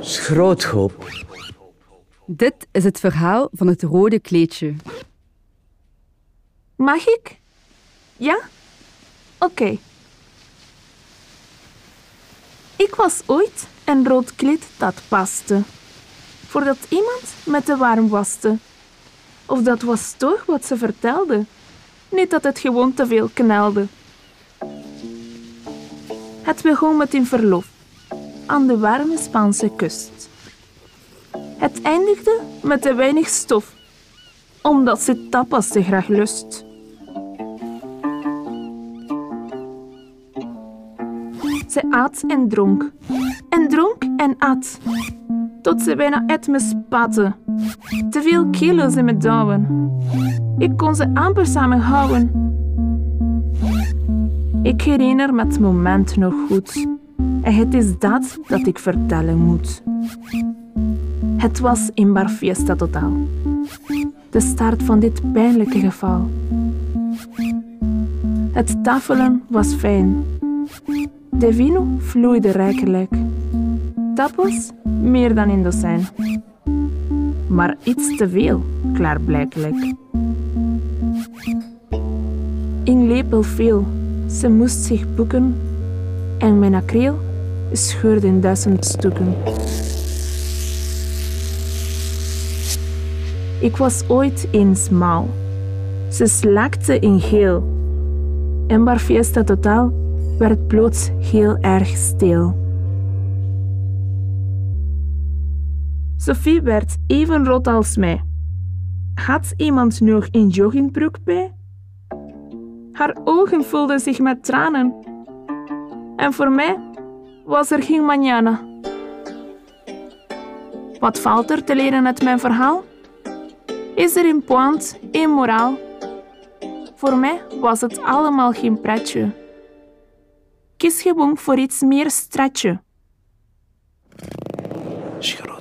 Schroothoop. Dit is het verhaal van het rode kleedje. Mag ik? Ja? Oké. Ik was ooit een rood kleed dat paste. Voordat iemand met de warm waste. Of dat was toch wat ze vertelde. Niet dat het gewoon te veel knelde. Het begon met een verlof aan de warme Spaanse kust. Het eindigde met te weinig stof, omdat ze tapas te graag lust. Ze at en dronk, en dronk en at, tot ze bijna uit me spatte. Te veel kilo's in me douwen. Ik kon ze amper samenhouden. Ik herinner me het moment nog goed. En het is dat dat ik vertellen moet. Het was in Bar Fiesta Totaal. De start van dit pijnlijke geval. Het tafelen was fijn. De vino vloeide rijkelijk. Tapas meer dan in dozijn. Maar iets te veel, klaarblijkelijk. In lepel veel, ze moest zich boeken en mijn acryl scheurde in duizend stukken. Ik was ooit eens maal. Ze slakte in geel. En Bar Fiesta Totaal werd plots heel erg stil. Sophie werd even rood als mij. Had iemand nog een joggingbroek bij? Haar ogen vulden zich met tranen. En voor mij was er geen mañana. Wat valt er te leren uit mijn verhaal? Is er een point, een moraal? Voor mij was het allemaal geen pretje. Kies gewoon voor iets meer. Schroothoop.